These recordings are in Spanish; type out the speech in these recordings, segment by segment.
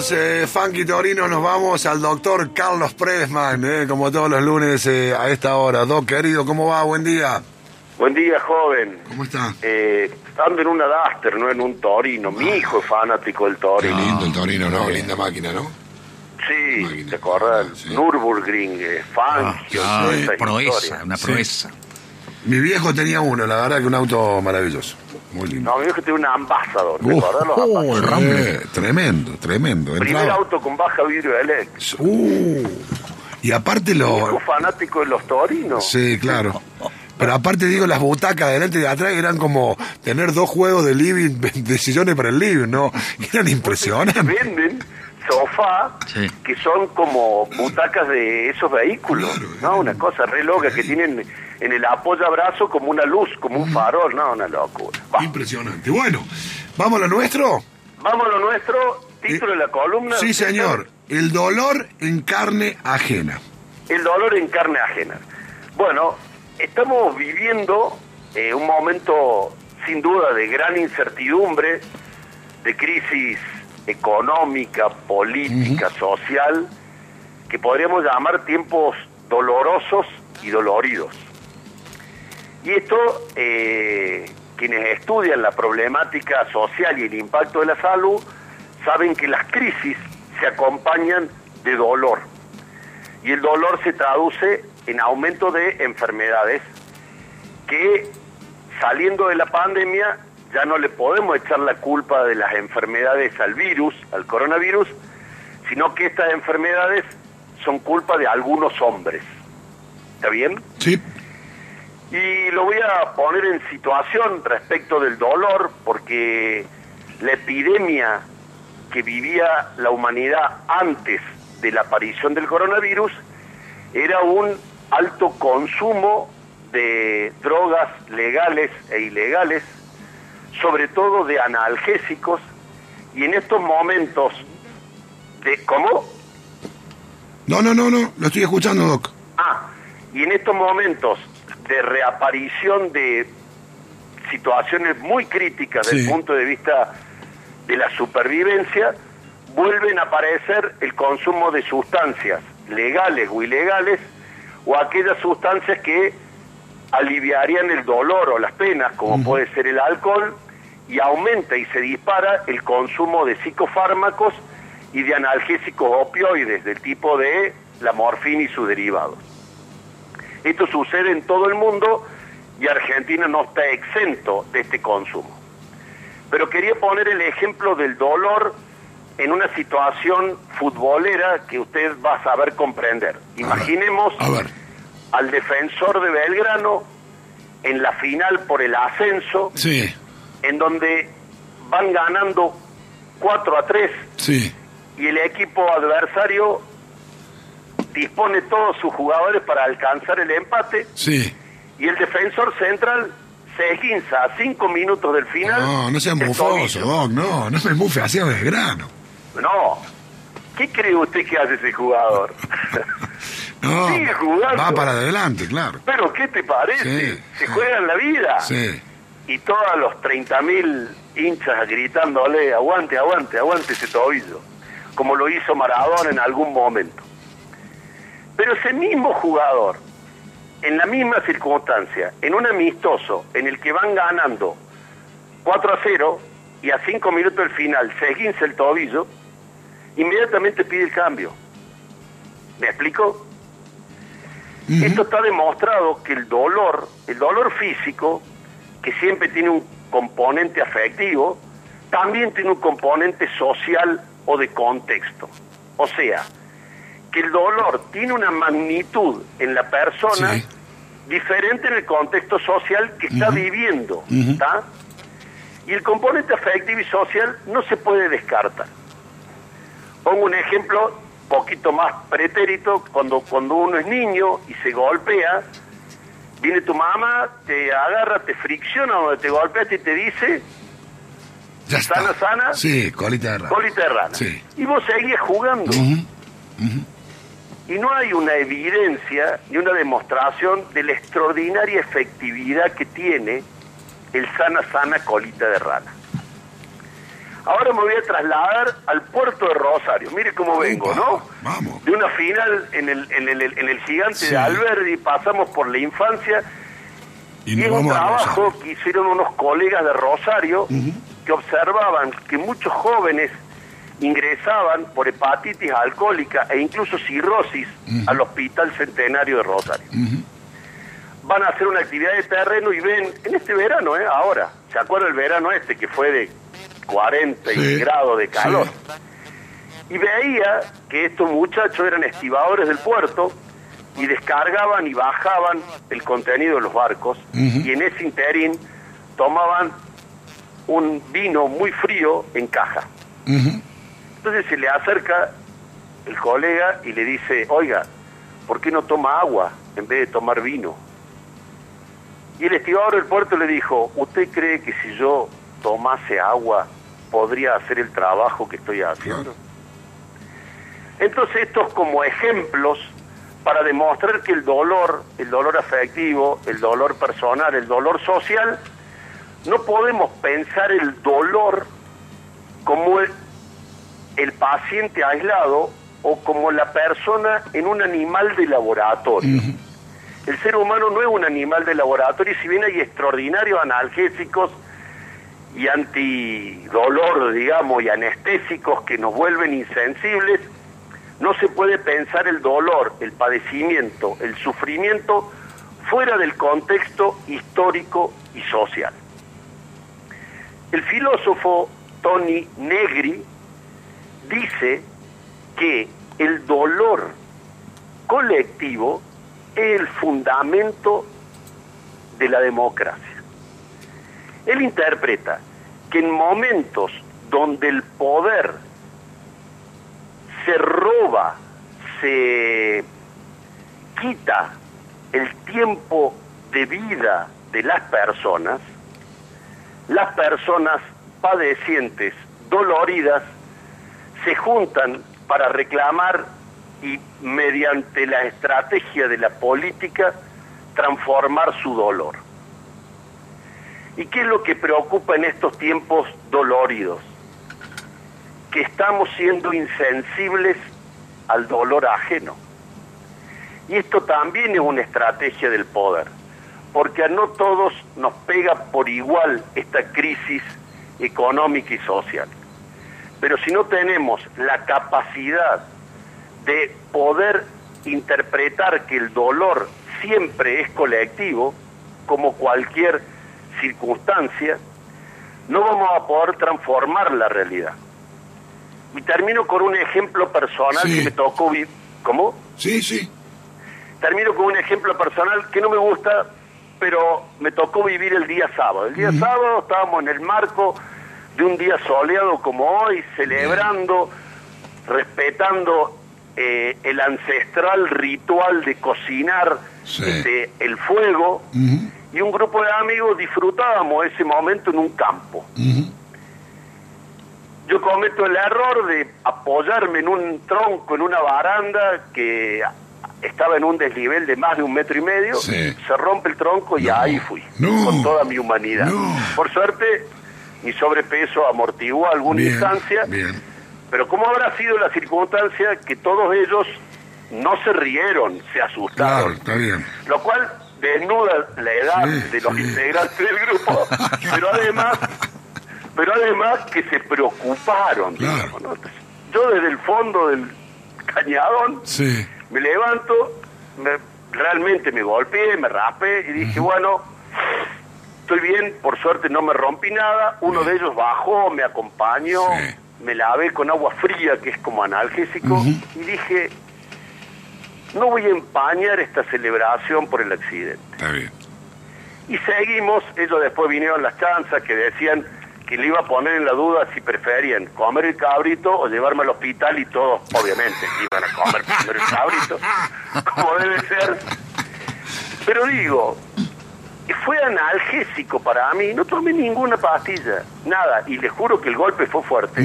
los eh, Funky Torinos nos vamos al doctor Carlos Presman, eh, como todos los lunes eh, a esta hora. Doc, querido, ¿cómo va? Buen día. Buen día, joven. ¿Cómo está? Eh, ando en una Duster, no en un Torino. Mi hijo es fanático del Qué Torino. lindo el Torino, ¿no? Linda máquina, ¿no? Sí, Máquina. ¿te acordás? Sí. Nürburgring, Fangio, Ah, sí, esa proeza, historia. una Sí. proeza. Mi viejo tenía uno, la verdad que un auto maravilloso. Muy lindo. No, mi viejo tiene un Ambassador, ¿te Uf, acordás los oh, el Rambler. Eh, tremendo, tremendo. Primer Entraba- auto con baja vidrio eléctrico. Uh, y aparte Mi lo... hijo fanático de los Torinos. Sí, claro. Pero aparte digo, las butacas de adelante y de atrás eran como tener dos juegos de living, de sillones para el living, ¿no? Eran impresionantes. Venden sofá Sí. que son como butacas de esos vehículos, Claro, ¿no? Una cosa re loca que tienen en el apoyabrazo como una luz, como un farol, no, una locura. Va. Impresionante. Bueno, ¿vamos a lo nuestro? Vamos a lo nuestro, título de la columna. Sí, señor. El dolor en carne ajena. El dolor en carne ajena. Bueno, estamos viviendo eh, un momento sin duda de gran incertidumbre, de crisis económica, política, social, que podríamos llamar tiempos dolorosos y doloridos. Y esto, eh, quienes estudian la problemática social y el impacto de la salud, saben que las crisis se acompañan de dolor. Y el dolor se traduce en aumento de enfermedades que saliendo de la pandemia ya no le podemos echar la culpa de las enfermedades al virus, al coronavirus, sino que estas enfermedades son culpa de algunos hombres. ¿Está bien? Sí. Y lo voy a poner en situación respecto del dolor, porque la epidemia que vivía la humanidad antes de la aparición del coronavirus era un alto consumo de drogas legales e ilegales, sobre todo de analgésicos, y en estos momentos de... ¿Cómo? No, no, no, no. Lo estoy escuchando, Doc. Ah, y en estos momentos de reaparición de situaciones muy críticas Sí. desde el punto de vista de la supervivencia, vuelven a aparecer el consumo de sustancias legales o ilegales o aquellas sustancias que aliviarían el dolor o las penas, como puede ser el alcohol, y aumenta y se dispara el consumo de psicofármacos y de analgésicos opioides del tipo de la morfina y sus derivados. Esto sucede en todo el mundo y Argentina no está exento de este consumo. Pero quería poner el ejemplo del dolor en una situación futbolera que usted va a saber comprender. Imaginemos A ver. Al defensor de Belgrano en la final por el ascenso, Sí, en donde van ganando 4 a 3 sí. y el equipo adversario dispone todos sus jugadores para alcanzar el empate Sí. y el defensor central se esguinza a 5 minutos del final. No, no sea el mufoso, tobillo. Doc. No, no me mufe hacia Belgrano. No. ¿Qué cree usted que hace ese jugador? No. Sigue jugando. Va para adelante, claro. Pero ¿qué te parece? Sí, se sí. juega en la vida. Sí. Y todos los 30.000 hinchas gritándole, aguante, aguante, aguante ese tobillo. Como lo hizo Maradona en algún momento. Pero ese mismo jugador, en la misma circunstancia, en un amistoso en el que van ganando 4 a 0 y a 5 minutos del final se esguince el tobillo, inmediatamente pide el cambio. ¿Me explico? Esto está demostrado que el dolor, el dolor físico, que siempre tiene un componente afectivo, también tiene un componente social o de contexto. O sea, que el dolor tiene una magnitud en la persona Sí. diferente en el contexto social que está viviendo. ¿está? Y el componente afectivo y social no se puede descartar. Pongo un ejemplo poquito más pretérito, cuando, cuando uno es niño y se golpea, viene tu mamá, te agarra, te fricciona donde te golpeaste y te dice, Ya está. ¿Sana, sana? Sí, colita de rana. colita de rana. Sí. Y vos seguís jugando. Y no hay una evidencia ni una demostración de la extraordinaria efectividad que tiene el sana sana colita de rana. Ahora me voy a trasladar al puerto de Rosario. Mire cómo vengo, ¿no? Vamos. De una final en el, en el, en el gigante Sí. de Alberdi, pasamos por la infancia Y y nos es un trabajo que hicieron unos colegas de Rosario que observaban que muchos jóvenes ingresaban por hepatitis alcohólica e incluso cirrosis al Hospital Centenario de Rosario. Van a hacer una actividad de terreno y ven, en este verano, ¿eh? ahora, ¿se acuerda el verano este que fue de 40 Sí, grados de calor? sí. Y veía que estos muchachos eran estibadores del puerto y descargaban y bajaban el contenido de los barcos y en ese interín tomaban un vino muy frío en caja. Entonces se le acerca el colega y le dice, oiga, ¿por qué no toma agua en vez de tomar vino? Y el estibador del puerto le dijo, ¿usted cree que si yo tomase agua podría hacer el trabajo que estoy haciendo? Entonces estos como ejemplos para demostrar que el dolor, el dolor afectivo, el dolor personal, el dolor social, no podemos pensar el dolor como el, el paciente aislado o como la persona en un animal de laboratorio. El ser humano no es un animal de laboratorio, y si bien hay extraordinarios analgésicos y antidolor, digamos, y anestésicos que nos vuelven insensibles, no se puede pensar el dolor, el padecimiento, el sufrimiento fuera del contexto histórico y social. El filósofo Tony Negri dice que el dolor colectivo es el fundamento de la democracia. Él interpreta que en momentos donde el poder se roba, se quita el tiempo de vida de las personas, las personas padecientes, doloridas, se juntan para reclamar y mediante la estrategia de la política transformar su dolor. ¿Y qué es lo que preocupa en estos tiempos doloridos? Que estamos siendo insensibles al dolor ajeno. Y esto también es una estrategia del poder, porque a no todos nos pega por igual esta crisis económica y social. Pero si no tenemos la capacidad de poder interpretar que el dolor siempre es colectivo, como cualquier circunstancia, no vamos a poder transformar la realidad. Y termino con un ejemplo personal Sí. que me tocó vivir. ¿Cómo? Sí, sí. Termino con un ejemplo personal que no me gusta, pero me tocó vivir el día sábado. El día sábado estábamos en el marco de un día soleado como hoy, celebrando, respetando eh, el ancestral ritual de cocinar Sí. este, el fuego, Ujú, y un grupo de amigos disfrutábamos ese momento en un campo. Yo cometo el error de apoyarme en un tronco, en una baranda que estaba en un desnivel de más de un metro y medio, Sí. se rompe el tronco y No, ahí fui, no, con toda mi humanidad. no. Por suerte, mi sobrepeso amortiguó alguna Bien, instancia, bien. pero ¿cómo habrá sido la circunstancia que todos ellos no se rieron, se Claro, asustaron? está bien. Lo cual desnuda la edad Sí, de los sí. integrantes del grupo, pero además, pero además que se preocuparon. Claro. digamos, ¿no? Yo desde el fondo del cañadón Sí. me levanto, me- realmente me golpeé, me raspé y dije, bueno, estoy bien, por suerte no me rompí nada. Uno de ellos bajó, me acompañó, me lavé con agua fría, que es como analgésico, y dije, no voy a empañar esta celebración por el accidente. Está bien. Y seguimos, ellos después vinieron las chanzas que decían que le iba a poner en la duda si preferían comer el cabrito o llevarme al hospital y todos, obviamente, iban a comer primero el cabrito, como debe ser. Pero digo, fue analgésico para mí, no tomé ninguna pastilla, nada, y les juro que el golpe fue fuerte.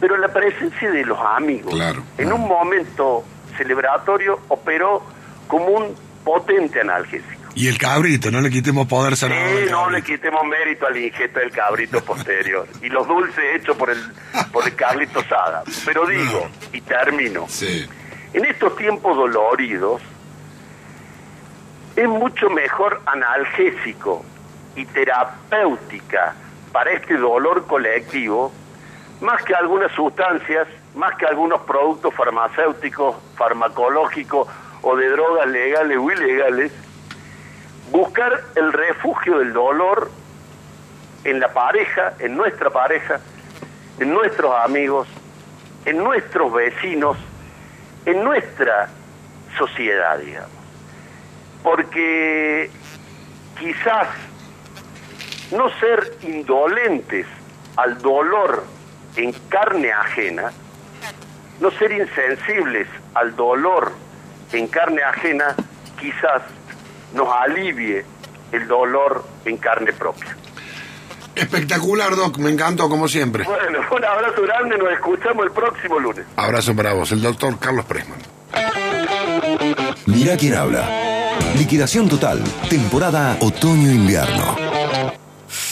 Pero la presencia de los amigos Claro, en claro. un momento celebratorio operó como un potente analgésico. Y el cabrito, no le quitemos poder sanador. Sí, no cabrito. le quitemos mérito al ingesto del cabrito posterior. y los dulces hechos por el, por el Carlito Sada. Pero digo, y termino, Sí. en estos tiempos doloridos, es mucho mejor analgésico y terapéutica para este dolor colectivo, más que algunas sustancias, más que algunos productos farmacéuticos, farmacológicos o de drogas legales o ilegales, buscar el refugio del dolor en la pareja, en nuestra pareja, en nuestros amigos, en nuestros vecinos, en nuestra sociedad, digamos. Porque quizás no ser indolentes al dolor en carne ajena, no ser insensibles al dolor en carne ajena, quizás nos alivie el dolor en carne propia. Espectacular, Doc, me encantó como siempre. Bueno, un abrazo grande, nos escuchamos el próximo lunes. Abrazo para vos, el doctor Carlos Presman. Mira quién habla. Liquidación total. Temporada otoño-invierno.